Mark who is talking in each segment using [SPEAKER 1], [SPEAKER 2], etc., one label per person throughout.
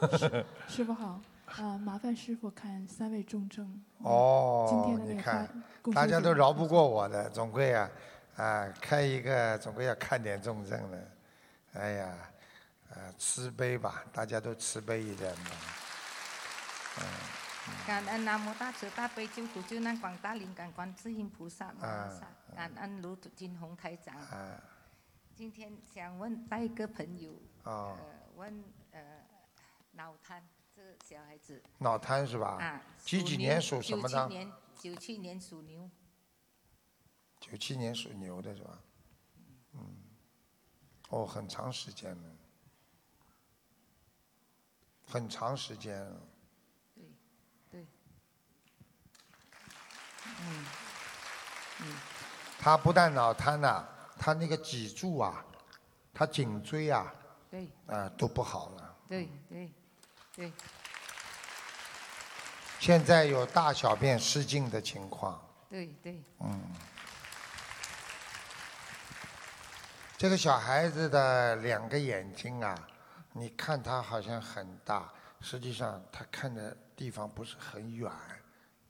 [SPEAKER 1] 师傅好，啊，麻烦师傅看三位重症。
[SPEAKER 2] 哦
[SPEAKER 1] 今天的
[SPEAKER 2] 你看大家都饶不过我的，总归啊，啊，开一个总归要看点重症的。哎呀，呃，慈悲吧，大家都慈悲一点吧。
[SPEAKER 3] 感恩南无大慈大悲救苦救难广大灵感观世音菩萨摩诃萨，感恩卢金红台长。
[SPEAKER 2] 啊
[SPEAKER 3] 今天想问带一个朋友，
[SPEAKER 2] 哦
[SPEAKER 3] 呃，问呃脑瘫这个小孩子
[SPEAKER 2] 脑瘫是吧？
[SPEAKER 3] 啊，
[SPEAKER 2] 几几年属什么的？
[SPEAKER 3] 九七年，九七年属牛。
[SPEAKER 2] 九七年属牛的是吧？嗯，哦，很长时间了，很长时间了。
[SPEAKER 3] 对，对，嗯，嗯，
[SPEAKER 2] 他不但脑瘫呐、他那个脊柱啊，他颈椎啊，
[SPEAKER 3] 对，
[SPEAKER 2] 啊、都不好了。
[SPEAKER 3] 对，对，对，
[SPEAKER 2] 现在有大小便失禁的情况。
[SPEAKER 3] 对，对，
[SPEAKER 2] 嗯，这个小孩子的两个眼睛啊，你看他好像很大，实际上他看的地方不是很远，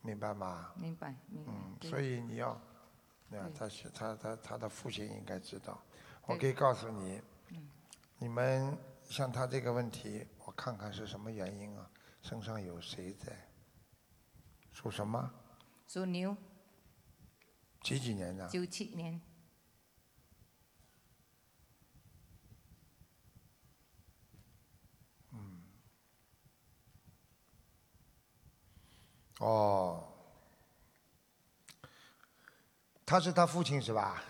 [SPEAKER 2] 明白吗？
[SPEAKER 3] 明白，明白。
[SPEAKER 2] 嗯，所以你要，那他是他他他的父亲应该知道。我可以告诉你，
[SPEAKER 3] 嗯
[SPEAKER 2] 你们像他这个问题，我看看是什么原因啊？身上有谁在？属什么？
[SPEAKER 3] 属牛，
[SPEAKER 2] 几几年的？
[SPEAKER 3] 九七年，嗯
[SPEAKER 2] 哦，他是他父亲是吧？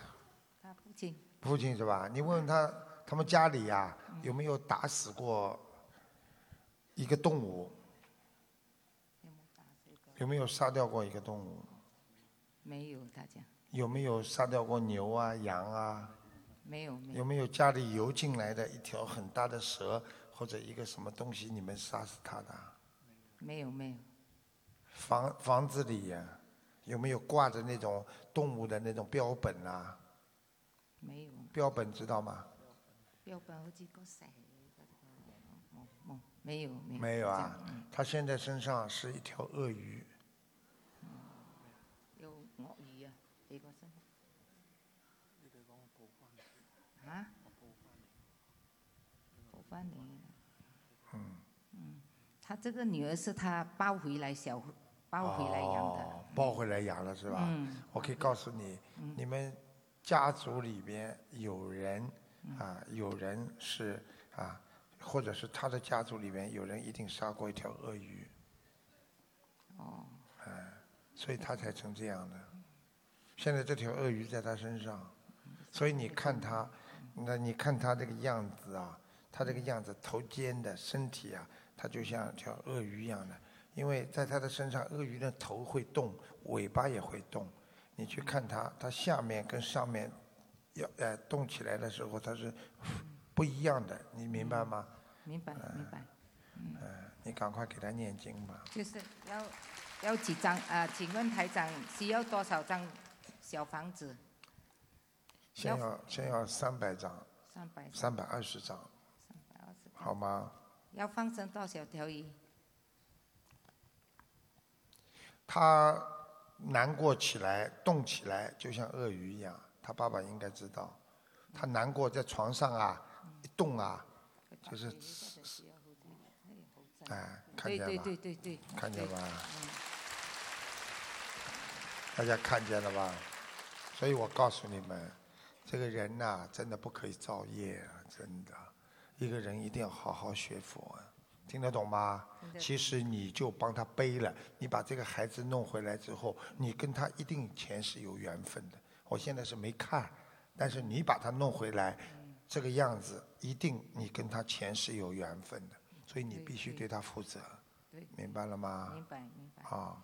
[SPEAKER 3] 他父亲
[SPEAKER 2] 父亲是吧？你问问他，他们家里呀、有没有打死过一个动物？有没有杀掉过一个动物？
[SPEAKER 3] 没有，大家
[SPEAKER 2] 有没有杀掉过牛啊、羊啊？
[SPEAKER 3] 没有，没
[SPEAKER 2] 有没有家里游进来的一条很大的蛇或者一个什么东西，你们杀死它的？
[SPEAKER 3] 没有，没有，
[SPEAKER 2] 房房子里呀、有没有挂着那种动物的那种标本啊？
[SPEAKER 3] 没有，
[SPEAKER 2] 标本知道吗？
[SPEAKER 3] 标本好似个蛇冇冇沒有没有
[SPEAKER 2] 没有啊他现在身上是一条鳄鱼，
[SPEAKER 3] 有鳄魚啊，你個身嚇報翻你。
[SPEAKER 2] 嗯，
[SPEAKER 3] 嗯，他这个女儿是他抱回来小抱回来养的，
[SPEAKER 2] 哦，抱回来养了是吧？
[SPEAKER 3] 嗯。
[SPEAKER 2] 我可以告诉你，你们家族里边有人啊，有人是啊，或者是他的家族里面有人一定杀过一条鳄鱼，
[SPEAKER 3] 哦，
[SPEAKER 2] 哎，所以他才成这样的。现在这条鳄鱼在他身上，所以你看他，那你看他这个样子啊，他这个样子头尖的身体啊，他就像条鳄鱼一样的，因为在他的身上，鳄鱼的头会动，尾巴也会动。你去看它，它下面跟上面要呃动起来的时候，它是不一样的，你明白嗎？
[SPEAKER 3] 明白明白，
[SPEAKER 2] 嗯、你赶快给他念经吧。
[SPEAKER 3] 就是要要几张啊？请问台长需要多少张小房子？
[SPEAKER 2] 先要先要三百张，
[SPEAKER 3] 三百
[SPEAKER 2] 三百二十张，
[SPEAKER 3] 三百二十。
[SPEAKER 2] 好吗？
[SPEAKER 3] 要放生多少条鱼？
[SPEAKER 2] 他难过起来，动起来，就像鳄鱼一样。他爸爸应该知道，他难过在床上啊，一动啊，就是，哎，看
[SPEAKER 3] 對對
[SPEAKER 2] 見吧？看见吧？
[SPEAKER 3] 嗯
[SPEAKER 2] 大家看见了吧？所以我告诉你们，这个人呐、真的不可以造业啊！真的，一个人一定要好好学佛、啊，听得懂嗎？
[SPEAKER 3] 聽得懂
[SPEAKER 2] 其实你就帮他背了，你把这个孩子弄回来之后，你跟他一定前世有缘分的。我现在是没看，但是你把他弄回来，这个样子一定你跟他前世有缘分的，所以你必须对他負責，
[SPEAKER 3] 對，
[SPEAKER 2] 明白了吗？
[SPEAKER 3] 明白明白。
[SPEAKER 2] 啊，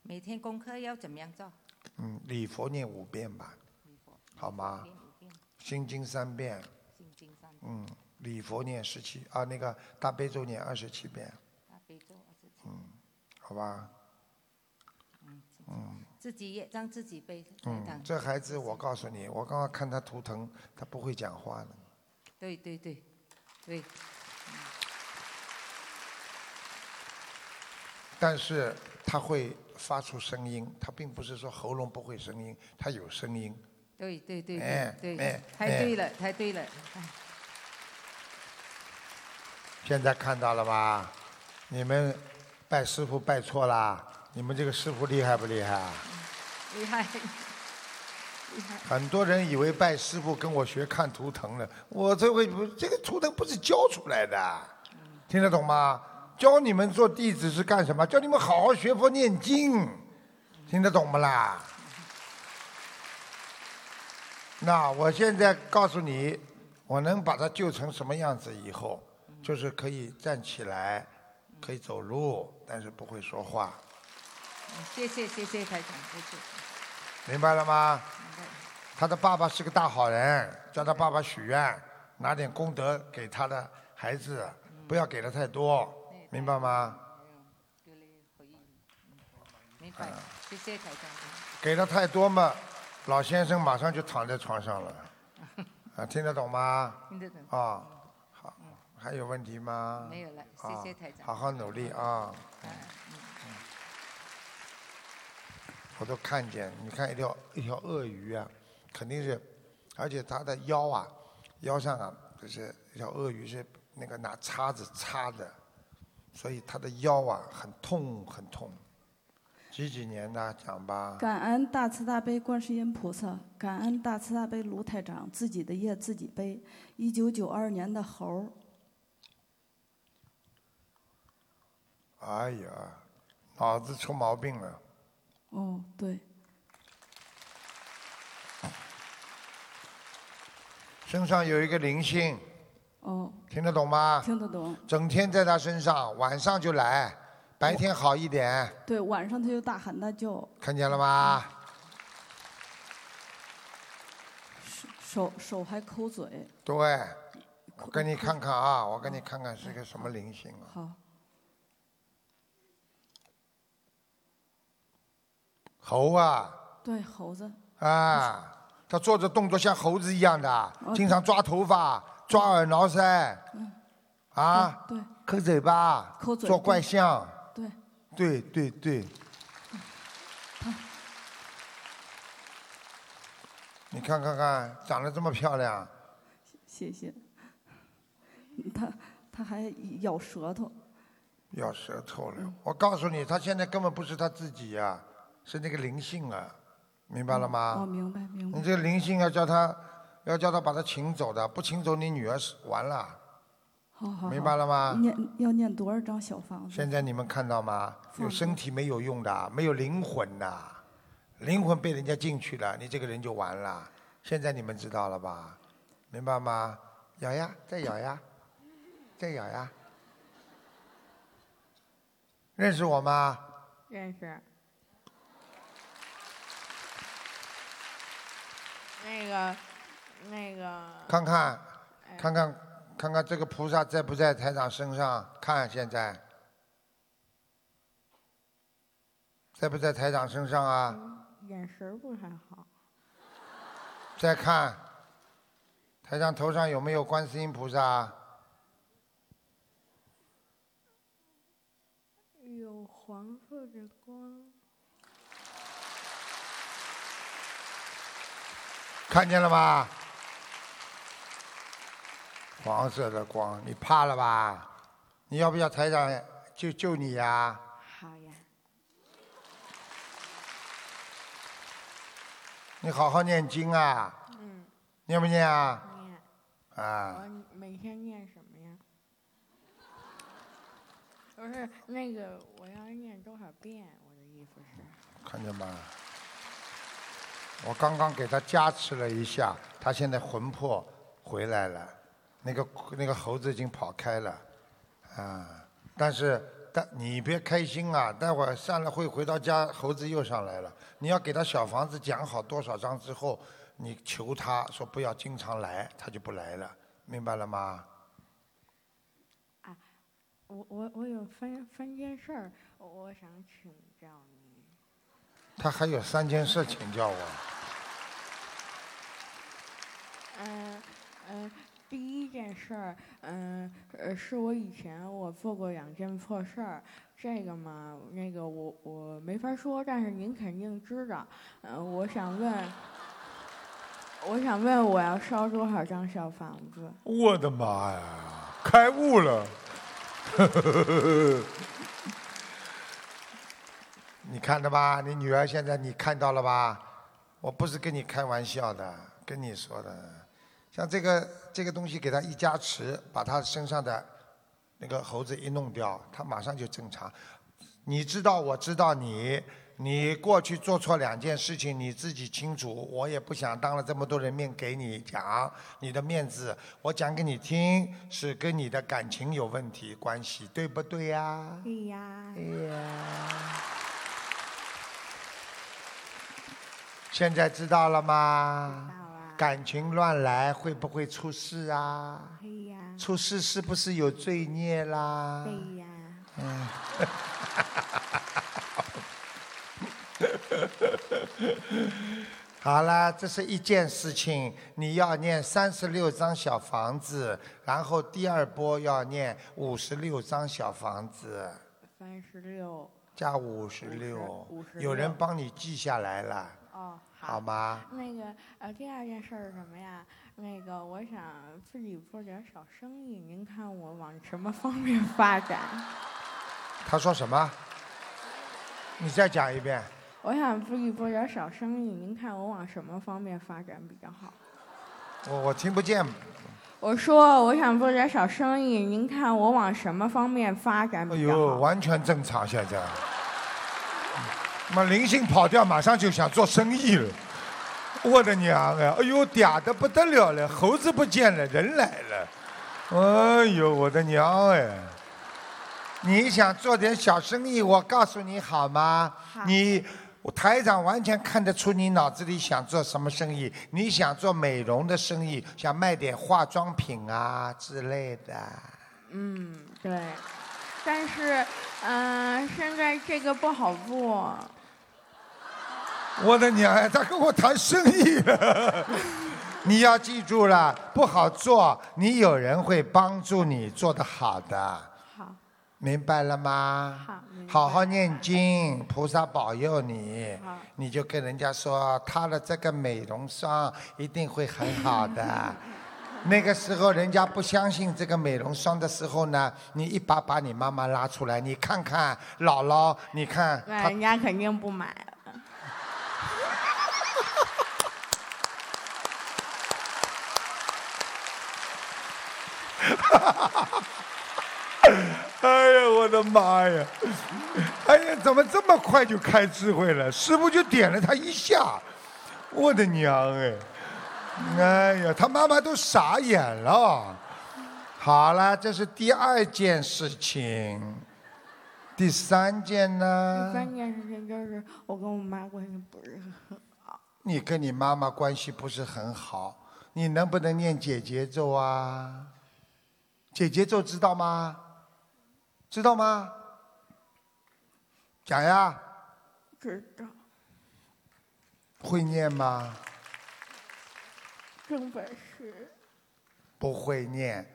[SPEAKER 3] 每天功课要怎么样做？
[SPEAKER 2] 嗯，礼佛念五遍吧，好嗎？
[SPEAKER 3] 念五遍，
[SPEAKER 2] 心经三遍，
[SPEAKER 3] 心经三遍，
[SPEAKER 2] 嗯，礼佛念十七啊，那个大悲咒念二十七遍，
[SPEAKER 3] 大悲咒二十七，嗯
[SPEAKER 2] 好吧？
[SPEAKER 3] 嗯，
[SPEAKER 2] 嗯
[SPEAKER 3] 自己也让自己背。台
[SPEAKER 2] 嗯，这孩子我告诉你，我刚刚看他图腾，他不会讲话的。
[SPEAKER 3] 對對對對，
[SPEAKER 2] 但是他会发出声音，他并不是说喉咙不会声音，他有声音。
[SPEAKER 3] 对对对
[SPEAKER 2] 哎
[SPEAKER 3] 对
[SPEAKER 2] 哎
[SPEAKER 3] 对，太对了，太对了。
[SPEAKER 2] 现在看到了吧？你们拜师傅拜错啦！你们这个师傅厉害不厉害啊？
[SPEAKER 3] 厉害，厉害。
[SPEAKER 2] 很多人以为拜师傅跟我学看图腾了，我这回不，这个图腾不是教出来的，听得懂吗？教你们做弟子是干什么？教你们好好学佛念经，听得懂不啦？那我现在告诉你，我能把他救成什么样子以后，就是可以站起来，可以走路，但是不会说话，
[SPEAKER 3] 谢谢谢谢台长，谢谢。
[SPEAKER 2] 明白了吗？他的爸爸是个大好人，叫他爸爸许愿，拿点功德给他的孩子，不要给的太多，明白吗？
[SPEAKER 3] 明白，谢谢台长。
[SPEAKER 2] 给的太多嘛，老先生马上就躺在床上了，啊，听得懂吗？
[SPEAKER 3] 听得懂？
[SPEAKER 2] 啊，好，还有问题吗？
[SPEAKER 3] 没有了，谢
[SPEAKER 2] 啊
[SPEAKER 3] 谢台长。
[SPEAKER 2] 好好努力啊！
[SPEAKER 3] 嗯
[SPEAKER 2] 我都看见，你看一条一条鳄鱼啊，肯定是，而且他的腰啊，腰上啊，就是一条鳄鱼是那个拿叉子叉的，所以他的腰啊很痛很痛。几几年的讲吧？
[SPEAKER 4] 感恩大慈大悲观世音菩萨，感恩大慈大悲卢台长，自己的业自己背。一九九二年的猴儿，
[SPEAKER 2] 哎呀，脑子出毛病了。
[SPEAKER 4] 哦，对，
[SPEAKER 2] 身上有一个灵性，
[SPEAKER 4] 哦，
[SPEAKER 2] 听得懂吗？
[SPEAKER 4] 听得懂。
[SPEAKER 2] 整天在他身上，晚上就来，白天好一点，
[SPEAKER 4] 对，晚上他就大喊大叫，
[SPEAKER 2] 看见了吗？
[SPEAKER 4] 手手还抠嘴。
[SPEAKER 2] 对，我给你看看啊，我给你看看是个什么灵性啊？
[SPEAKER 4] 好，
[SPEAKER 2] 猴啊，
[SPEAKER 4] 对，猴子，
[SPEAKER 2] 啊，他做着动作像猴子一样的，
[SPEAKER 4] 哦
[SPEAKER 2] 经常抓头发、抓耳挠腮，啊，
[SPEAKER 4] 对
[SPEAKER 2] 抠嘴巴，
[SPEAKER 4] 抠嘴
[SPEAKER 2] 做怪象，
[SPEAKER 4] 对，
[SPEAKER 2] 对对对。你看看看，长得这么漂亮，
[SPEAKER 4] 谢谢。他他还咬舌头，
[SPEAKER 2] 咬舌头了。我告诉你，他现在根本不是他自己呀、是那个灵性啊，明白了
[SPEAKER 4] 哦，
[SPEAKER 2] 吗？
[SPEAKER 4] 明白明白
[SPEAKER 2] 你。这个灵性要叫他，要叫他把他请走的，不请走你女儿是完了。
[SPEAKER 4] 好好好。
[SPEAKER 2] 明白了吗
[SPEAKER 4] 念要念多少张小房子？
[SPEAKER 2] 现在你们看到吗？有身体没有用的，没有灵魂的，灵魂被人家进去了，你这个人就完了。现在你们知道了吧？明白吗？咬呀，再咬呀，再咬呀。认识我吗？
[SPEAKER 5] 认识。那个，那个，
[SPEAKER 2] 看看，
[SPEAKER 5] 哎
[SPEAKER 2] 看看，看看这个菩萨在不在台长身上？看现在，在不在台长身上啊？
[SPEAKER 5] 眼神不太好。
[SPEAKER 2] 再看，台长头上有没有观世音菩萨？
[SPEAKER 5] 有黄色的光，
[SPEAKER 2] 看见了吗？黄色的光，你怕了吧？你要不要台长救救你呀、
[SPEAKER 5] 好呀。
[SPEAKER 2] 你好好念经啊，
[SPEAKER 5] 嗯，
[SPEAKER 2] 念不念啊？
[SPEAKER 5] 念。
[SPEAKER 2] 啊，
[SPEAKER 5] 我每天念什么呀？不是那个，我要念多少遍？我的意思是。
[SPEAKER 2] 看见吗？我刚刚给他加持了一下，他现在魂魄回来了，那个那个猴子已经跑开了，啊！但是但你别开心啊，待会儿散了会回到家，猴子又上来了。你要给他小房子讲好多少章之后，你求他说不要经常来，他就不来了，明白了吗？
[SPEAKER 5] 啊我我我有三三件事儿，我我想请教你。
[SPEAKER 2] 他还有三件事请教我，
[SPEAKER 5] 嗯嗯，第第一件事儿，嗯，呃，是我以前我做过两件破事儿，这个嘛，那个我我没法说，但是您肯定知道。嗯，我想问，我想问，我要烧多少张小房子？
[SPEAKER 2] 我的妈呀，开悟了！你看到吧？你女儿现在你看到了吧？我不是跟你开玩笑的，跟你说的。像这个这个东西给他一加持，把他身上的那个猴子一弄掉，他马上就正常。你知道，我知道你，你过去做错两件事情，你自己清楚。我也不想当了这么多人面给你讲你的面子，我讲给你听，是跟你的感情有问题关系，对不对呀？
[SPEAKER 5] 对呀
[SPEAKER 2] 对。呀，现在知道了吗？感情乱来会不会出事啊？出事是不是有罪孽啦？
[SPEAKER 5] 对呀。
[SPEAKER 2] 好啦，这是一件事情，你要念三十六张小房子，然后第二波要念五十六张小房子，
[SPEAKER 5] 三十六。
[SPEAKER 2] 加五十六有人帮你记下来了，
[SPEAKER 5] 哦，
[SPEAKER 2] 好吗？
[SPEAKER 5] 那个呃，第二件事是什么呀？那个我想自己做点小生意，您看我往什么方面发展？
[SPEAKER 2] 他说什么？你再讲一遍。
[SPEAKER 5] 我想自己做点小生意，您看我往什么方面发展比较好？
[SPEAKER 2] 我我听不见，
[SPEAKER 5] 我说我想做点小生意，您看我往什么方面发展
[SPEAKER 2] 哎呦，
[SPEAKER 5] 比较好？
[SPEAKER 2] 完全正常现在。妈灵性跑掉，马上就想做生意了。我的娘哎！哎呦，嗲的不得了了，猴子不见了，人来了。哎呦，我的娘哎！你想做点小生意，我告诉你好吗？你台长完全看得出你脑子里想做什么生意。你想做美容的生意，想卖点化妆品啊之类的。
[SPEAKER 5] 嗯，对。但是，嗯、现在这个不好做。
[SPEAKER 2] 我的娘呀，他跟我谈生意了。你要记住了，不好做，你有人会帮助你做得好的，
[SPEAKER 5] 好，
[SPEAKER 2] 明白了吗？
[SPEAKER 5] 好
[SPEAKER 2] 好好念经，菩萨保佑你
[SPEAKER 5] 好。
[SPEAKER 2] 你就跟人家说，他的这个美容霜一定会很好的。那个时候，人家不相信这个美容霜的时候呢，你一把把你妈妈拉出来，你看看姥姥，你看
[SPEAKER 5] 对人家肯定不买了。
[SPEAKER 2] 哎呀，我的妈呀！哎呀，怎么这么快就开智慧了？师傅就点了他一下，我的娘哎！哎呀，他妈妈都傻眼了。好了，这是第二件事情，第三件呢第？
[SPEAKER 5] 三件事情就是我跟我妈关系不是很好。
[SPEAKER 2] 你跟你妈妈关系不是很好，你能不能念姐姐咒啊？姐姐咒知道吗？知道吗？讲呀，
[SPEAKER 5] 知道
[SPEAKER 2] 会念吗？
[SPEAKER 5] 真本事。
[SPEAKER 2] 不会念，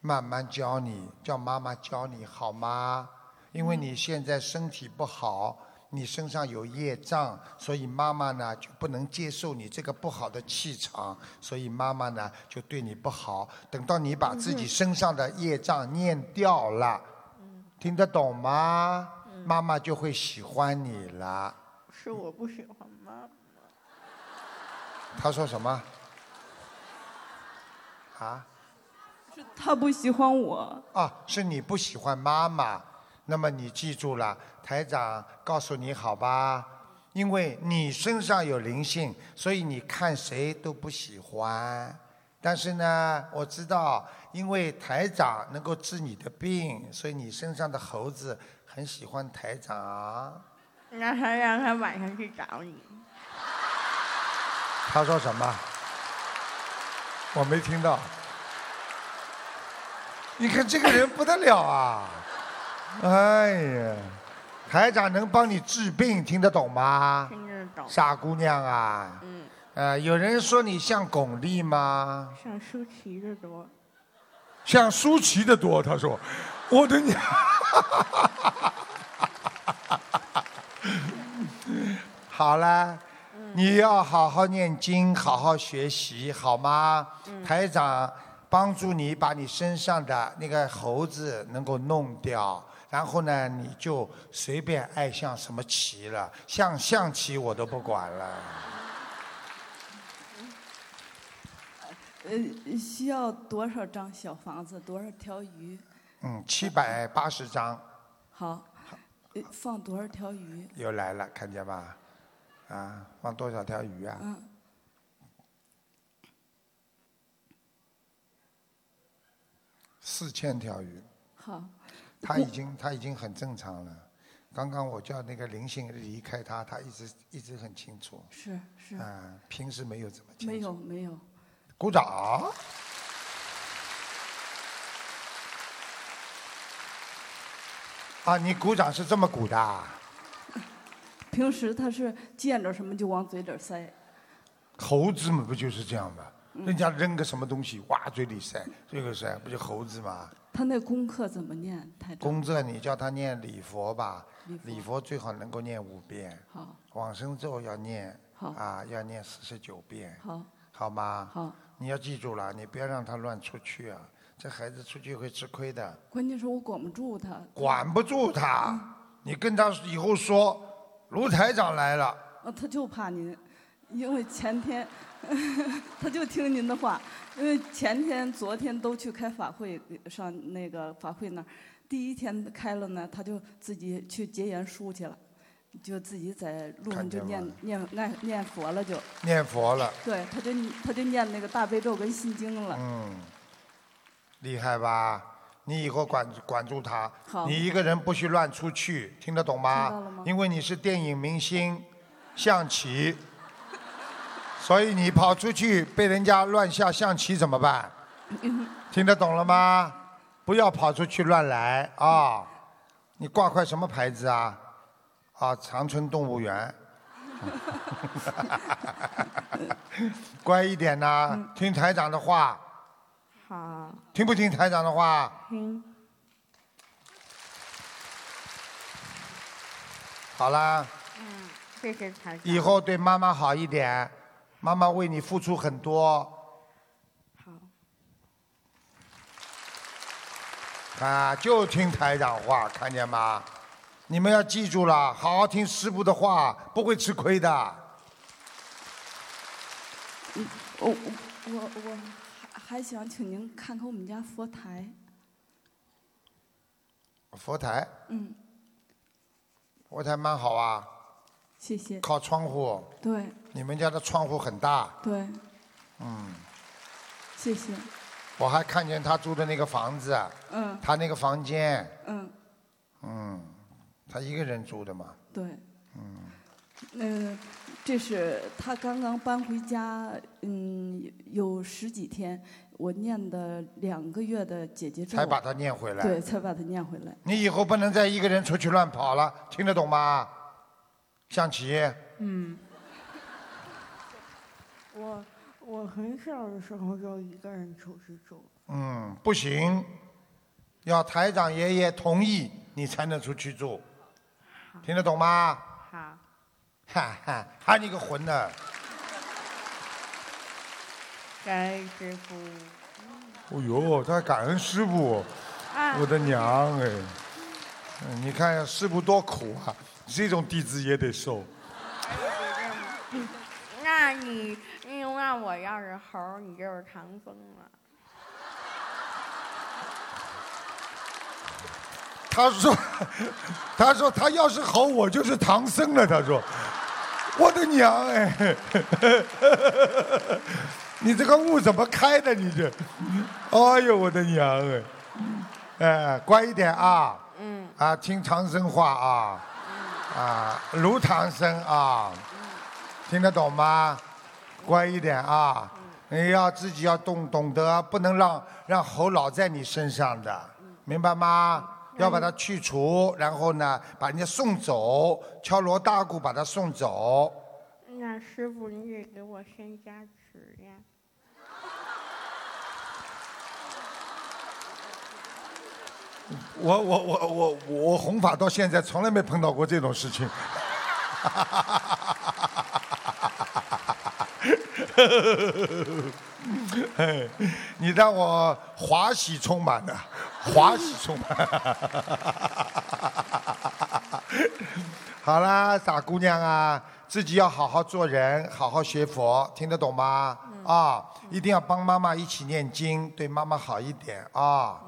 [SPEAKER 2] 慢慢教你，叫妈妈教你好吗？因为你现在身体不好，你身上有业障，所以妈妈呢就不能接受你这个不好的气场，所以妈妈呢就对你不好。等到你把自己身上的业障念掉了，听得懂吗？妈妈就会喜欢你了。
[SPEAKER 5] 是我不喜欢妈妈。
[SPEAKER 2] 他说什么？啊？
[SPEAKER 4] 是他不喜欢我，
[SPEAKER 2] 啊，是你不喜欢妈妈，那么你记住了，台长告诉你好吧？因为你身上有灵性，所以你看谁都不喜欢。但是呢，我知道，因为台长能够治你的病，所以你身上的猴子很喜欢台长。
[SPEAKER 5] 那他让他晚上去找你。
[SPEAKER 2] 他说什么？我没听到。你看这个人不得了啊！哎呀，台长能帮你治病，听得懂吗？
[SPEAKER 5] 听得懂。
[SPEAKER 2] 傻姑娘啊！
[SPEAKER 5] 嗯，
[SPEAKER 2] 呃，有人说你像巩俐吗？
[SPEAKER 5] 像舒淇的多。
[SPEAKER 2] 像舒淇的多。他说，我的娘！好了，你要好好念经，好好学习，好吗？台长帮助你把你身上的那个猴子能够弄掉，然后呢，你就随便爱象什么棋了，像象棋我都不管了。
[SPEAKER 4] 呃，需要多少张小房子？多少条鱼？
[SPEAKER 2] 嗯，七百八十张
[SPEAKER 4] 好，呃放多少条鱼？
[SPEAKER 2] 又来了，看见吧？啊，放多少条鱼啊？
[SPEAKER 4] 嗯，
[SPEAKER 2] 四千条鱼。
[SPEAKER 4] 好，
[SPEAKER 2] 他已经他已经很正常了。刚刚我叫那个灵性离开他，他一直一直很清楚。
[SPEAKER 4] 是是，
[SPEAKER 2] 啊，平时没有这么清楚。
[SPEAKER 4] 没有没有，
[SPEAKER 2] 鼓掌。啊，你鼓掌是这么鼓的啊？
[SPEAKER 4] 平时他是见着什么就往嘴里塞。
[SPEAKER 2] 猴子嘛，不就是这样吗？人家扔个什么东西，哇，嘴里塞，这个塞，不就猴子吗？
[SPEAKER 4] 他那功课怎么念？台长。
[SPEAKER 2] 功课你叫他念礼佛吧，
[SPEAKER 4] 礼佛
[SPEAKER 2] 礼佛最好能够念五遍，
[SPEAKER 4] 好，
[SPEAKER 2] 往生咒要念，
[SPEAKER 4] 好
[SPEAKER 2] 啊，要念四十九遍，
[SPEAKER 4] 好，
[SPEAKER 2] 好吗？
[SPEAKER 4] 好。
[SPEAKER 2] 你要记住了，你不要让他乱出去啊，这孩子出去会吃亏的，
[SPEAKER 4] 关键是我管不住他。
[SPEAKER 2] 管不住他，你跟他以后说，卢台长来了，
[SPEAKER 4] 啊，他就怕您，因为前天他就听您的话，因为前天、昨天都去开法会，上那个法会那儿，第一天开了呢，他就自己去结缘书去了，就自己在路上就
[SPEAKER 2] 见
[SPEAKER 4] 念念念念佛了就，
[SPEAKER 2] 念佛了，
[SPEAKER 4] 对，他就他就念那个大悲咒跟心经了，
[SPEAKER 2] 嗯，厉害吧？你以后管管住他，你一个人不许乱出去，听得懂
[SPEAKER 4] 吗
[SPEAKER 2] 因为你是电影明星，象棋，所以你跑出去被人家乱下象棋怎么办？听得懂了吗？不要跑出去乱来啊！你挂块什么牌子啊？啊，长春动物园。乖一点呐、听台长的话，
[SPEAKER 5] 好，
[SPEAKER 2] 听不听台长的话？
[SPEAKER 5] 听，
[SPEAKER 2] 好啦，
[SPEAKER 5] 嗯，谢谢台长。
[SPEAKER 2] 以后对妈妈好一点，妈妈为你付出很多
[SPEAKER 5] 好，
[SPEAKER 2] 啊，就听台长话，看见吗？你们要记住了，好好听师傅的话，不会吃亏的。
[SPEAKER 4] 我我我我还还想请您看看我们家佛台，
[SPEAKER 2] 佛台，
[SPEAKER 4] 嗯，
[SPEAKER 2] 佛台蛮好啊，
[SPEAKER 4] 谢谢，
[SPEAKER 2] 靠窗户，
[SPEAKER 4] 对。
[SPEAKER 2] 你们家的窗户很大，
[SPEAKER 4] 对，
[SPEAKER 2] 嗯，
[SPEAKER 4] 谢谢，
[SPEAKER 2] 我还看见他住的那个房子，
[SPEAKER 4] 嗯。
[SPEAKER 2] 他那个房间，
[SPEAKER 4] 嗯。
[SPEAKER 2] 嗯，他一个人住的嘛，
[SPEAKER 4] 对，嗯，呃，这是他刚刚搬回家，嗯，有十几天，我念的两个月的姐姐咒，
[SPEAKER 2] 才把他念回来。
[SPEAKER 4] 对，才把他念回来。
[SPEAKER 2] 你以后不能再一个人出去乱跑了，听得懂吗？象棋，
[SPEAKER 5] 嗯，我我很小的时候就一个人出去住。
[SPEAKER 2] 嗯，不行，要台长爷爷同意你才能出去住，听得懂吗？
[SPEAKER 5] 好，
[SPEAKER 2] 哈哈，喊你个混的！
[SPEAKER 5] 感恩师傅。
[SPEAKER 2] 哦呦，他还感恩师傅，我的娘哎！你看师傅多苦啊，这种弟子也得受。
[SPEAKER 5] 那你，那我要是猴，你就是唐僧了。
[SPEAKER 2] 他说，他说他要是猴，我就是唐僧了。他说，我的娘哎！你这个雾怎么开的？你这，哎呦我的娘哎！哎，乖一点啊！
[SPEAKER 5] 嗯。
[SPEAKER 2] 啊，听唐僧话啊！啊，如唐僧啊！听得懂吗？乖一点啊！你要自己要懂懂得，不能让让猴老在你身上的，明白吗？要把它去除，然后呢，把人家送走，敲锣打鼓把他送走。
[SPEAKER 5] 那师傅，你得给我先加持呀。
[SPEAKER 2] 我我我我我弘法到现在从来没碰到过这种事情。你让我华喜充满的，华喜充满。好啦，傻姑娘啊，自己要好好做人，好好学佛，听得懂吗？啊，一定要帮妈妈一起念经，对妈妈好一点啊。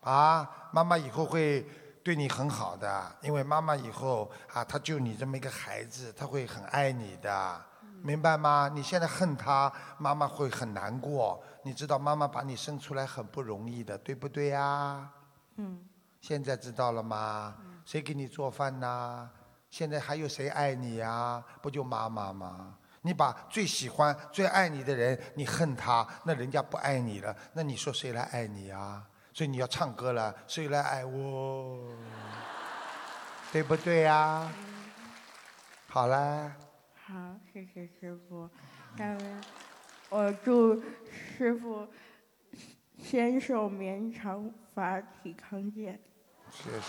[SPEAKER 2] 啊，妈妈以后会对你很好的，因为妈妈以后啊，她就你这么一个孩子，她会很爱你的，明白吗？你现在恨她，妈妈会很难过。你知道妈妈把你生出来很不容易的，对不对呀？
[SPEAKER 5] 嗯。
[SPEAKER 2] 现在知道了吗？谁给你做饭呐？现在还有谁爱你呀？不就妈妈吗？你把最喜欢、最爱你的人，你恨他，那人家不爱你了，那你说谁来爱你呀？所以你要唱歌了，谁来爱我？对不对呀？好啦。
[SPEAKER 5] 好，谢谢师傅。我祝师傅仙寿绵长，法体康健。
[SPEAKER 2] 谢谢。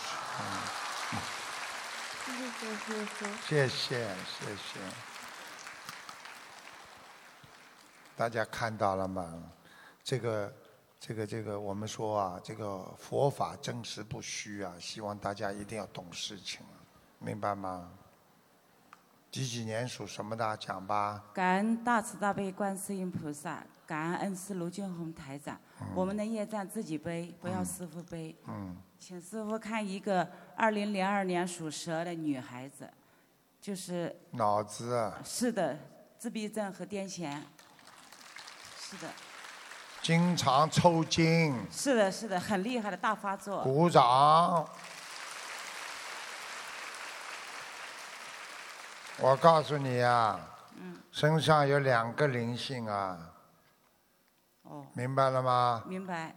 [SPEAKER 5] 谢谢师傅。
[SPEAKER 2] 谢谢谢谢。大家看到了吗？这个。这个这个，我们说啊，这个佛法真实不虚啊，希望大家一定要懂事情，明白吗？几几年属什么的？讲吧。
[SPEAKER 6] 感恩大慈大悲观世音菩萨，感恩恩师卢俊宏台长。我们的业障自己背，不要师傅背。
[SPEAKER 2] 嗯。
[SPEAKER 6] 请师傅看一个二零零二年属蛇的女孩子，就是。
[SPEAKER 2] 脑子。
[SPEAKER 6] 是的，自闭症和癫痫。是的。
[SPEAKER 2] 经常抽筋。
[SPEAKER 6] 是的，是的，很厉害的大发作。
[SPEAKER 2] 鼓掌。我告诉你呀，身上有两个灵性啊。
[SPEAKER 6] 哦。
[SPEAKER 2] 明白了吗？
[SPEAKER 6] 明白。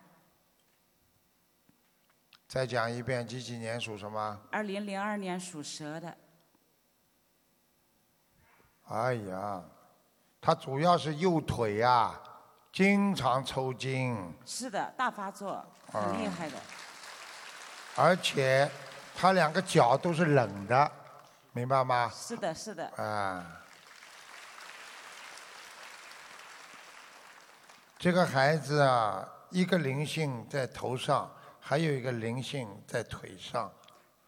[SPEAKER 2] 再讲一遍，几几年属什么？
[SPEAKER 6] 二零零二年属蛇的。
[SPEAKER 2] 哎呀，他主要是右腿呀。经常抽筋，
[SPEAKER 6] 是的，大发作，很厉害的。
[SPEAKER 2] 而且他两个脚都是冷的，明白吗？
[SPEAKER 6] 是的，是的。
[SPEAKER 2] 啊，这个孩子啊，一个灵性在头上，还有一个灵性在腿上。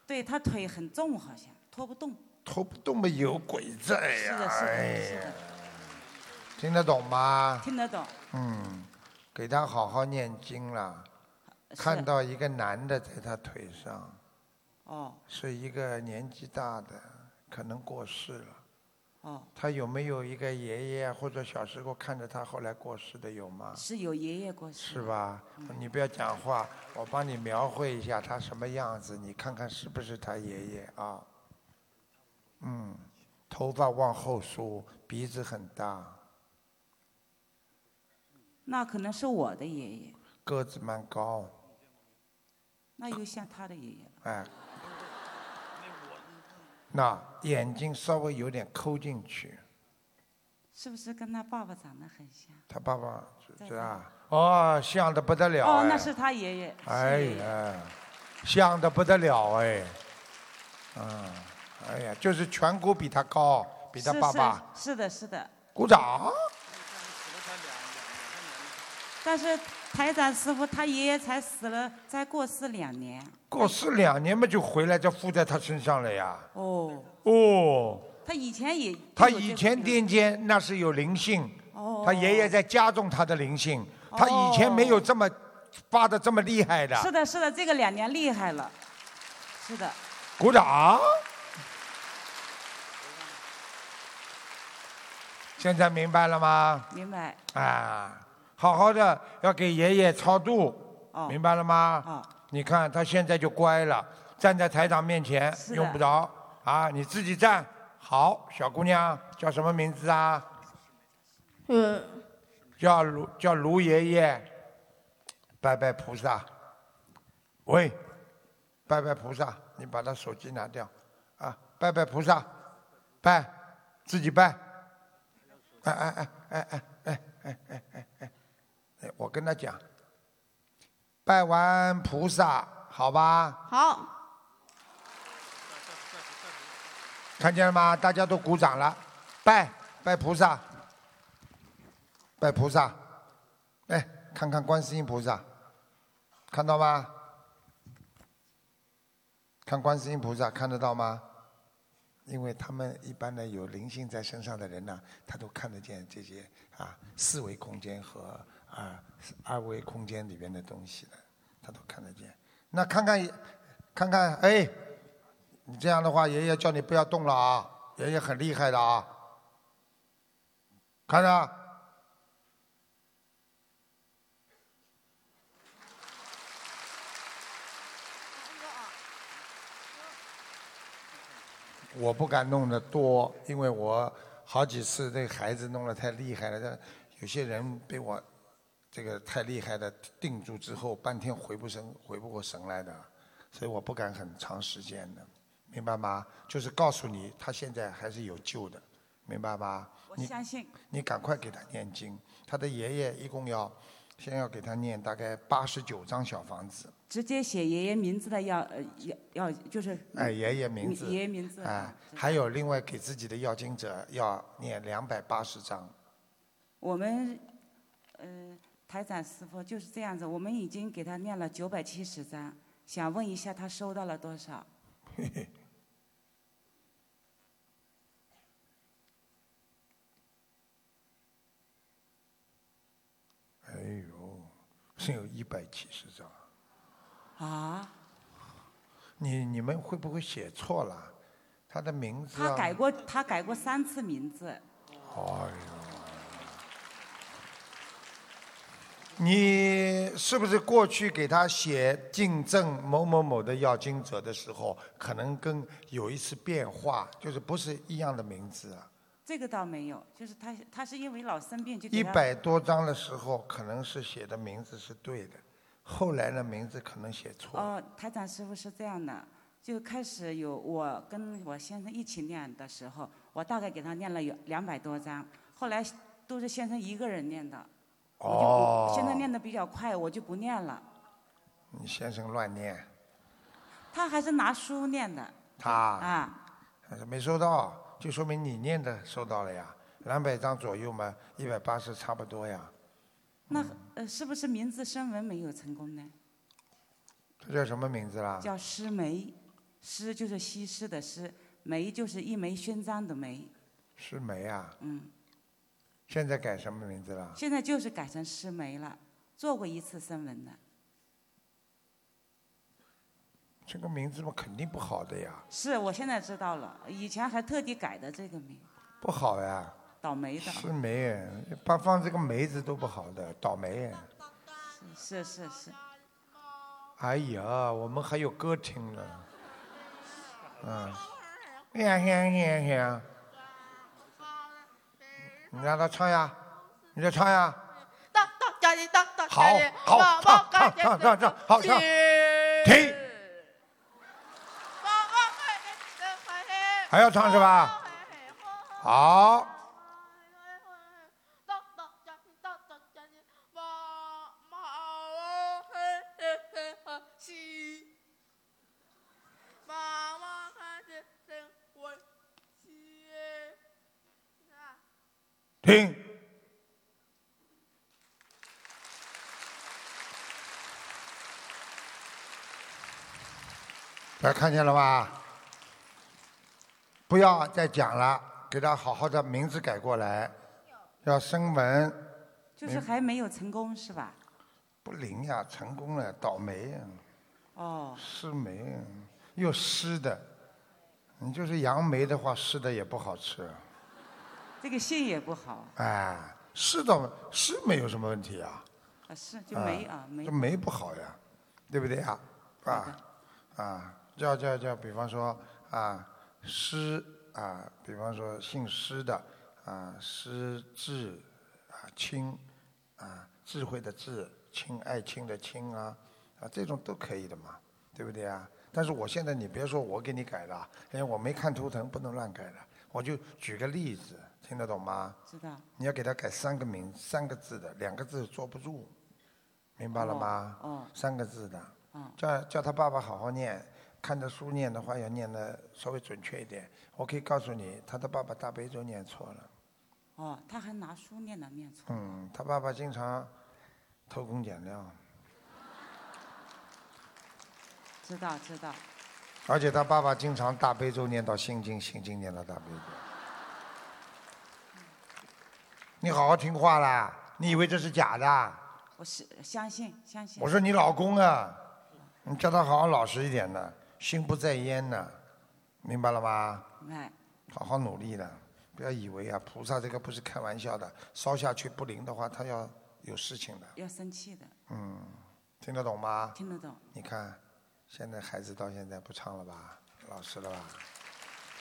[SPEAKER 6] 对他腿很重，好像拖不动。
[SPEAKER 2] 拖不动嘛，有鬼在呀！
[SPEAKER 6] 是的，是的，是的。
[SPEAKER 2] 听得懂吗？
[SPEAKER 6] 听得懂。
[SPEAKER 2] 嗯，给他好好念经了。看到一个男的在他腿上。
[SPEAKER 6] 哦。
[SPEAKER 2] 是一个年纪大的，可能过世了。
[SPEAKER 6] 哦。
[SPEAKER 2] 他有没有一个爷爷或者小时候看着他后来过世的有吗？
[SPEAKER 6] 是有爷爷过世。
[SPEAKER 2] 是吧？你不要讲话，我帮你描绘一下他什么样子，你看看是不是他爷爷啊？嗯，头发往后梳，鼻子很大。
[SPEAKER 6] 那可能是我的爷爷。
[SPEAKER 2] 个子蛮高。
[SPEAKER 6] 那又像他的爷爷。
[SPEAKER 2] 哎。那眼睛稍微有点抠进去。
[SPEAKER 6] 是不是跟他爸爸长得很像？
[SPEAKER 2] 他爸爸是啊。哦，像的不得了。哦，
[SPEAKER 6] 那是他爷爷。
[SPEAKER 2] 哎呀，像的不得了哎。嗯，哎呀，就是颧骨比他高，比他爸爸。
[SPEAKER 6] 是的，是的。
[SPEAKER 2] 鼓掌。
[SPEAKER 6] 但是台长师傅他爷爷才死了，才过世两年。
[SPEAKER 2] 过世两年嘛，就回来就附在他身上了呀。
[SPEAKER 6] 哦。
[SPEAKER 2] 哦。
[SPEAKER 6] 他以前也。
[SPEAKER 2] 他以前癫痫那是有灵性。
[SPEAKER 6] 哦。
[SPEAKER 2] 他爷爷在加重他的灵性。他以前没有这么发的这么厉害的。
[SPEAKER 6] 是的，是的，这个两年厉害了。是的。
[SPEAKER 2] 鼓掌。现在明白了吗？
[SPEAKER 6] 明白。
[SPEAKER 2] 啊。好好的要给爷爷超度，明白了吗？你看他现在就乖了，站在台长面前用不着啊，你自己站好。小姑娘叫什么名字啊？
[SPEAKER 5] 嗯。
[SPEAKER 2] 叫卢叫卢爷爷，拜拜菩萨。喂，拜拜菩萨，你把他手机拿掉啊！拜拜菩萨，拜，自己拜。哎哎哎哎哎哎哎哎哎。我跟他讲，拜完菩萨好吧？
[SPEAKER 1] 好，
[SPEAKER 2] 看见了吗？大家都鼓掌了，拜拜菩萨，拜菩萨，哎，看看观世音菩萨，看到吗？看观世音菩萨看得到吗？因为他们一般的有灵性在身上的人呢，他都看得见这些啊四维空间和啊二维空间里边的东西的，他都看得见。那看看，看看，哎，你这样的话，爷爷叫你不要动了啊，爷爷很厉害的啊，看着。我不敢弄得多，因为我好几次这个孩子弄得太厉害了，这有些人被我这个太厉害的定住之后，半天回不神回不过神来的，所以我不敢很长时间的，明白吗？就是告诉你，他现在还是有救的，明白吗？
[SPEAKER 6] 我
[SPEAKER 2] 你
[SPEAKER 6] 相信。
[SPEAKER 2] 你赶快给他念经，他的爷爷一共要先要给他念大概八十九张小房子，
[SPEAKER 6] 直接写爷爷名字的要呃要要就是
[SPEAKER 2] 哎，爷爷名字，
[SPEAKER 6] 爷爷名字
[SPEAKER 2] 哎
[SPEAKER 6] 啊，
[SPEAKER 2] 还有另外给自己的要经者要念两百八十张，
[SPEAKER 6] 我们呃台长师傅就是这样子，我们已经给他念了九百七十张，想问一下他收到了多少？
[SPEAKER 2] 嘿嘿。哎呦，是有一百七十张。
[SPEAKER 6] 啊，
[SPEAKER 2] 你你们会不会写错了？他的名字、啊？
[SPEAKER 6] 他改过他改过三次名字，
[SPEAKER 2] 哎呦，你是不是过去给他写进正某某某的要经者的时候，可能跟有一次变化，就是不是一样的名字啊？
[SPEAKER 6] 这个倒没有，就是他他是因为老生病就
[SPEAKER 2] 一百多张的时候，可能是写的名字是对的，后来的名字可能写错。
[SPEAKER 6] 哦，台长师傅是这样的，就开始有我跟我先生一起念的时候，我大概给他念了有两百多张，后来都是先生一个人念的，
[SPEAKER 2] 哦
[SPEAKER 6] 我，先生念的比较快，我就不念了，
[SPEAKER 2] 你先生乱念，
[SPEAKER 6] 他还是拿书念的
[SPEAKER 2] 他
[SPEAKER 6] 啊。
[SPEAKER 2] 没收到，就说明你念的收到了呀，两百张左右嘛，一百八十差不多呀。
[SPEAKER 6] 那呃，是不是名字声纹没有成功呢？
[SPEAKER 2] 他叫什么名字啦？
[SPEAKER 6] 叫诗梅，诗就是西施的诗，梅就是一枚勋章的梅。
[SPEAKER 2] 诗梅啊。
[SPEAKER 6] 嗯。
[SPEAKER 2] 现在改什么名字了？
[SPEAKER 6] 现在就是改成诗梅了，做过一次声纹的。
[SPEAKER 2] 这个名字嘛，肯定不好的呀。
[SPEAKER 6] 是我现在知道了，以前还特地改的这个名，
[SPEAKER 2] 不好呀。
[SPEAKER 6] 倒霉的。
[SPEAKER 2] 是梅，放放这个梅字都不好的，倒霉。
[SPEAKER 6] 是是是。
[SPEAKER 2] 哎呀，我们还有歌听呢。嗯。呀呀呀呀！你让他唱呀，你再唱呀。好，好，唱唱唱唱唱，好唱。停。还要唱是吧？好。停。大家看见了吧？不要再讲了，给他好好的名字改过来，要声纹。
[SPEAKER 6] 就是还没有成功是吧？
[SPEAKER 2] 不灵呀，成功了，倒霉呀。
[SPEAKER 6] 哦。
[SPEAKER 2] 失梅，又湿的，你就是杨梅的话，湿的也不好吃。
[SPEAKER 6] 这个姓也不好。
[SPEAKER 2] 哎，是倒是没有什么问题啊。
[SPEAKER 6] 啊是，就没啊没。
[SPEAKER 2] 这没不好呀，对不对呀？啊啊，叫叫叫，比方说啊。施啊，比方说姓施的啊，施智啊，清啊，智慧的智，亲爱亲的亲啊，啊，这种都可以的嘛，对不对啊？但是我现在你别说我给你改了，因为我没看图腾，不能乱改的。我就举个例子，听得懂吗？
[SPEAKER 6] 知道。
[SPEAKER 2] 你要给他改三个名，三个字的，两个字坐不住，明白了吗？
[SPEAKER 6] 哦。
[SPEAKER 2] 三个字的。
[SPEAKER 6] 嗯，
[SPEAKER 2] 叫叫他爸爸好好念，看着书念的话要念的稍微准确一点。我可以告诉你，他的爸爸大悲咒念错了。
[SPEAKER 6] 哦，他还拿书念了，念错。
[SPEAKER 2] 嗯，他爸爸经常偷工减料，
[SPEAKER 6] 知道知道。
[SPEAKER 2] 而且他爸爸经常大悲咒念到心经，心经念到大悲咒。你好好听话啦！你以为这是假的？
[SPEAKER 6] 我是相信相信。
[SPEAKER 2] 我说你老公啊，你叫他好好老实一点呢，心不在焉呢，明白了吗？
[SPEAKER 6] 哎，
[SPEAKER 2] 好好努力的，不要以为啊，菩萨这个不是开玩笑的，烧下去不灵的话，他要有事情的。
[SPEAKER 6] 要生气的，
[SPEAKER 2] 嗯，听得懂吗？
[SPEAKER 6] 听得懂。
[SPEAKER 2] 你看，现在孩子到现在不唱了吧，老实了吧？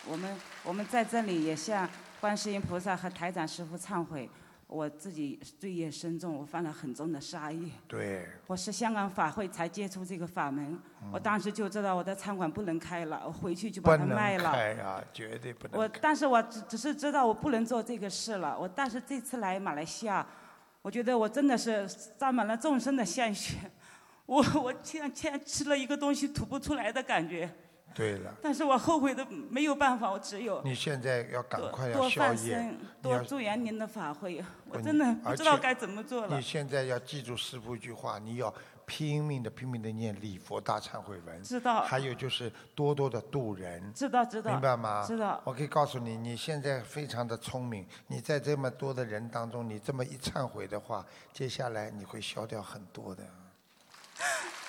[SPEAKER 6] 我们我们在这里也向观世音菩萨和台长师傅忏悔，我自己罪业深重，我犯了很重的杀业。
[SPEAKER 2] 对，
[SPEAKER 6] 我是香港法会才接触这个法门，我当时就知道我的餐馆不能开了，我回去就把它卖了。
[SPEAKER 2] 开呀、绝对不能
[SPEAKER 6] 我。但是我只只是知道我不能做这个事了。我但是这次来马来西亚，我觉得我真的是沾满了众生的鲜血，我我像像吃了一个东西吐不出来的感觉。
[SPEAKER 2] 对了，
[SPEAKER 6] 但是我后悔的没有办法，我只有
[SPEAKER 2] 你现在要赶快要消业
[SPEAKER 6] 多祝愿您的法会。我真的不知道该怎么做了
[SPEAKER 2] 你。现在要记住师傅一句话，你要拼命的拼命的念礼佛大忏悔文。
[SPEAKER 6] 知道
[SPEAKER 2] 还有就是多多的度人。
[SPEAKER 6] 知道知道
[SPEAKER 2] 明白吗？
[SPEAKER 6] 知道
[SPEAKER 2] 我可以告诉你，你现在非常的聪明，你在这么多的人当中，你这么一忏悔的话，接下来你会消掉很多的。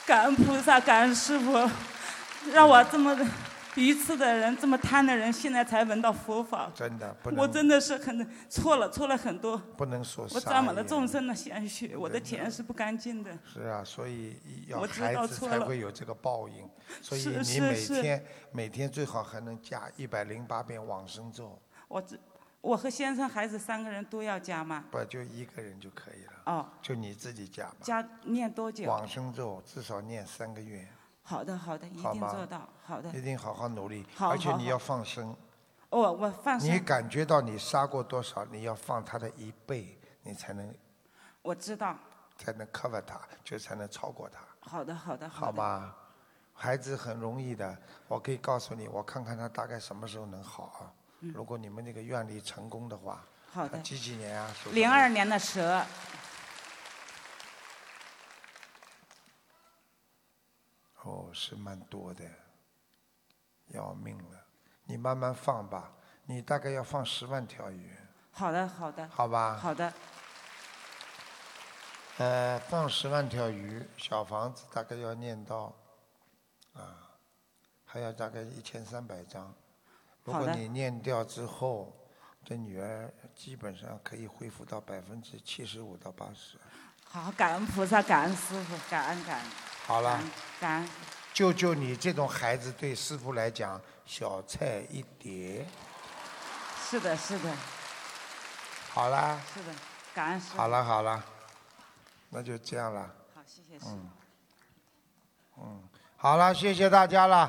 [SPEAKER 6] 感恩菩萨，感恩师傅，让我这么愚痴的人，这么贪的人，现在才闻到佛法。
[SPEAKER 2] 真的不能，
[SPEAKER 6] 我真的是很错了，错了很多。
[SPEAKER 2] 不能说
[SPEAKER 6] 我沾满了众生的鲜血，我的钱是不干净的。
[SPEAKER 2] 是啊，所以要
[SPEAKER 6] 我知
[SPEAKER 2] 孩子才
[SPEAKER 6] 道错了
[SPEAKER 2] 会有这个报应。所以
[SPEAKER 6] 是
[SPEAKER 2] 你
[SPEAKER 6] 是是
[SPEAKER 2] 每天每天最好还能加一百零八遍往生咒，
[SPEAKER 6] 我这，我和先生、孩子三个人都要加吗？
[SPEAKER 2] 不就一个人就可以了。
[SPEAKER 6] 哦，
[SPEAKER 2] 就你自己加吧。
[SPEAKER 6] 加念多久？
[SPEAKER 2] 往生咒至少念三个月，
[SPEAKER 6] 好的，好的，一
[SPEAKER 2] 好吗
[SPEAKER 6] 定做到。好的。
[SPEAKER 2] 一定好好努力，而且你要放生。
[SPEAKER 6] 哦，我放
[SPEAKER 2] 你
[SPEAKER 6] 生。
[SPEAKER 2] 感觉到你杀过多少，你要放他的一倍，你才能
[SPEAKER 6] 我知道。
[SPEAKER 2] 才能 cover 他，就才能超过他，
[SPEAKER 6] 好的，好的，的。
[SPEAKER 2] 好吗？孩子很容易的，我可以告诉你，我看看他大概什么时候能好啊。如果你们那个愿力成功的话，
[SPEAKER 6] 嗯好的
[SPEAKER 2] 几几年啊？属
[SPEAKER 6] 零
[SPEAKER 2] 什么
[SPEAKER 6] 二年的蛇，
[SPEAKER 2] 哦，是蛮多的，要命了。你慢慢放吧，你大概要放十万条鱼，
[SPEAKER 6] 好的，好的。
[SPEAKER 2] 好吧？
[SPEAKER 6] 好的，
[SPEAKER 2] 呃，放十万条鱼，小房子大概要念到，啊，还要大概一千三百张。如果你念掉之后，这女儿基本上可以恢复到百分之七十五到八十。
[SPEAKER 6] 好，感恩菩萨，感恩师傅，感恩感恩。
[SPEAKER 2] 好了
[SPEAKER 6] 感恩，感恩。
[SPEAKER 2] 救救你这种孩子，对师傅来讲，小菜一碟。
[SPEAKER 6] 是的，是的，
[SPEAKER 2] 好啦，
[SPEAKER 6] 是的，感恩师傅。
[SPEAKER 2] 好了，好了，那就这样了。
[SPEAKER 6] 好，谢谢师傅。
[SPEAKER 2] 嗯，嗯，好了，谢谢大家了。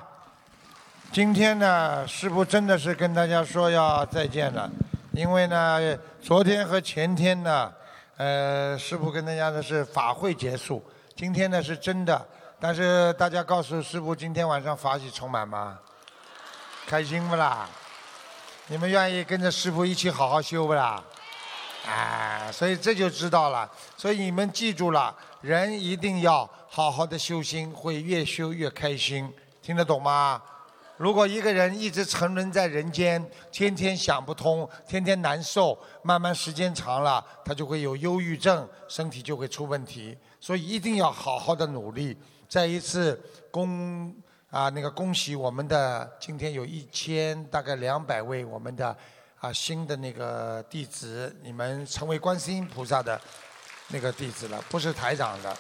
[SPEAKER 2] 今天呢，师傅真的是跟大家说要再见了，因为呢，昨天和前天呢，呃，师傅跟大家的是法会结束，今天呢是真的，但是大家告诉师傅，今天晚上法喜充满吗？开心不啦？你们愿意跟着师傅一起好好修不啦？啊，所以这就知道了。所以你们记住了，人一定要好好的修心，会越修越开心，听得懂吗？如果一个人一直沉沦在人间，天天想不通，天天难受，慢慢时间长了，他就会有忧郁症，身体就会出问题。所以一定要好好的努力。再一次恭啊，那个恭喜我们的今天有一千大概两百位我们的啊新的那个弟子，你们成为观世音菩萨的那个弟子了，不是台长的。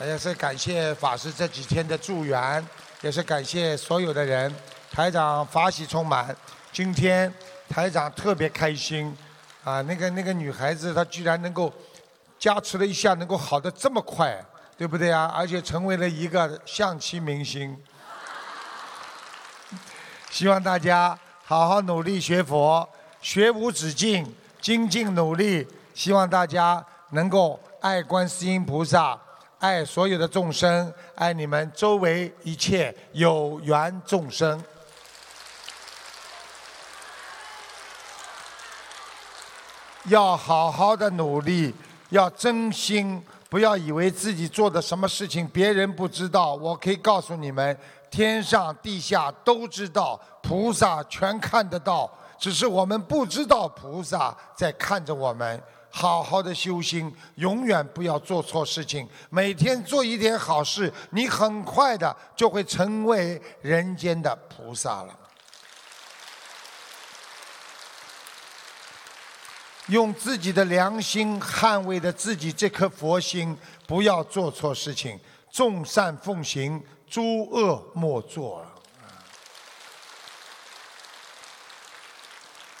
[SPEAKER 2] 也是感谢法师这几天的助缘，也是感谢所有的人。台长法喜充满，今天台长特别开心，啊，那个那个女孩子她居然能够加持了一下，能够好的这么快，对不对啊？而且成为了一个象棋明星。希望大家好好努力学佛，学无止境，精进努力。希望大家能够爱观世音菩萨，爱所有的众生，爱你们周围一切有缘众生。要好好的努力，要真心，不要以为自己做的什么事情别人不知道。我可以告诉你们，天上地下都知道，菩萨全看得到，只是我们不知道菩萨在看着我们。好好的修心，永远不要做错事情，每天做一点好事，你很快的就会成为人间的菩萨了。用自己的良心捍卫着自己这颗佛心，不要做错事情，众善奉行，诸恶莫作。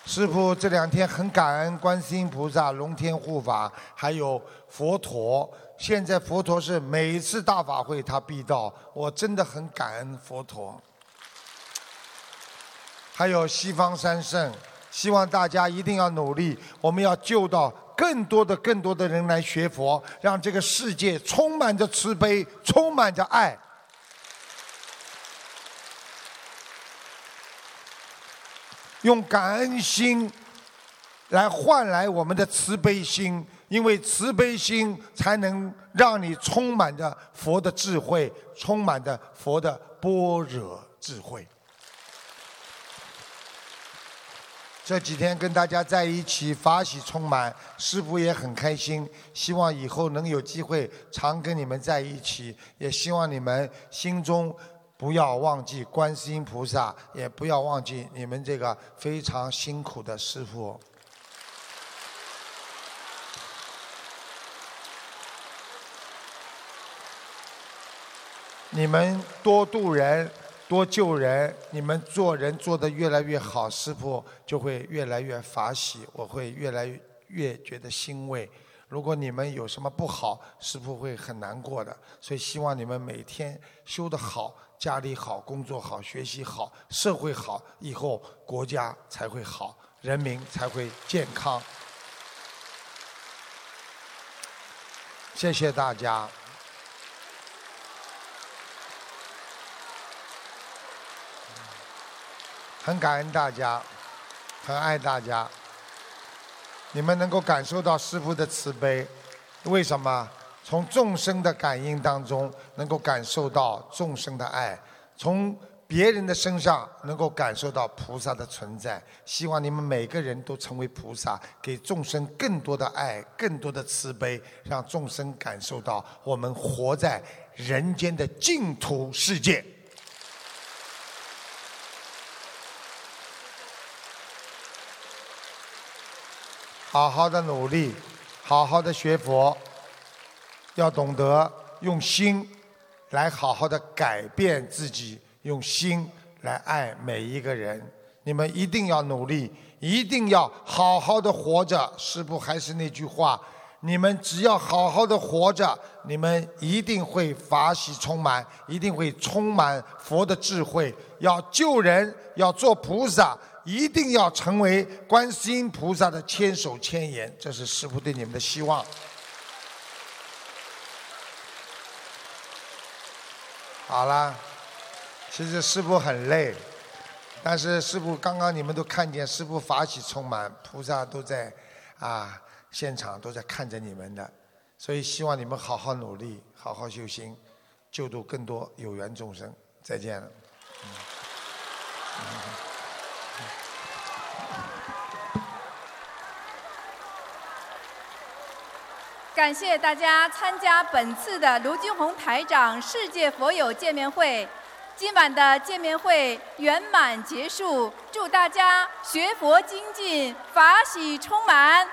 [SPEAKER 2] 师父这两天很感恩观世音菩萨、龙天护法，还有佛陀。现在佛陀是每次大法会他必到，我真的很感恩佛陀。还有西方三圣。希望大家一定要努力，我们要救到更多的、更多的人来学佛，让这个世界充满着慈悲，充满着爱。用感恩心来换来我们的慈悲心，因为慈悲心才能让你充满着佛的智慧，充满着佛的般若智慧。这几天跟大家在一起，法喜充满，师父也很开心。希望以后能有机会常跟你们在一起，也希望你们心中不要忘记观世音菩萨，也不要忘记你们这个非常辛苦的师父。你们多度人。多救人，你们做人做得越来越好，师傅就会越来越法喜，我会越来越觉得欣慰。如果你们有什么不好，师傅会很难过的。所以希望你们每天修得好，家里好，工作好，学习好，社会好，以后国家才会好，人民才会健康。谢谢大家。很感恩大家，很爱大家。你们能够感受到师父的慈悲，为什么？从众生的感应当中，能够感受到众生的爱；从别人的身上，能够感受到菩萨的存在。希望你们每个人都成为菩萨，给众生更多的爱，更多的慈悲，让众生感受到我们活在人间的净土世界。好好的努力，好好的学佛，要懂得用心来好好的改变自己，用心来爱每一个人。你们一定要努力，一定要好好的活着。师父还是那句话，你们只要好好的活着，你们一定会法喜充满，一定会充满佛的智慧。要救人，要做菩萨。一定要成为观世音菩萨的千手千眼，这是师父对你们的希望。好了，其实师父很累，但是师父刚刚你们都看见，师父法喜充满，菩萨都在啊现场都在看着你们的，所以希望你们好好努力，好好修心，救度更多有缘众生。再见了。
[SPEAKER 7] 感谢大家参加本次的卢金红台长世界佛友见面会。今晚的见面会圆满结束，祝大家学佛精进，法喜充满。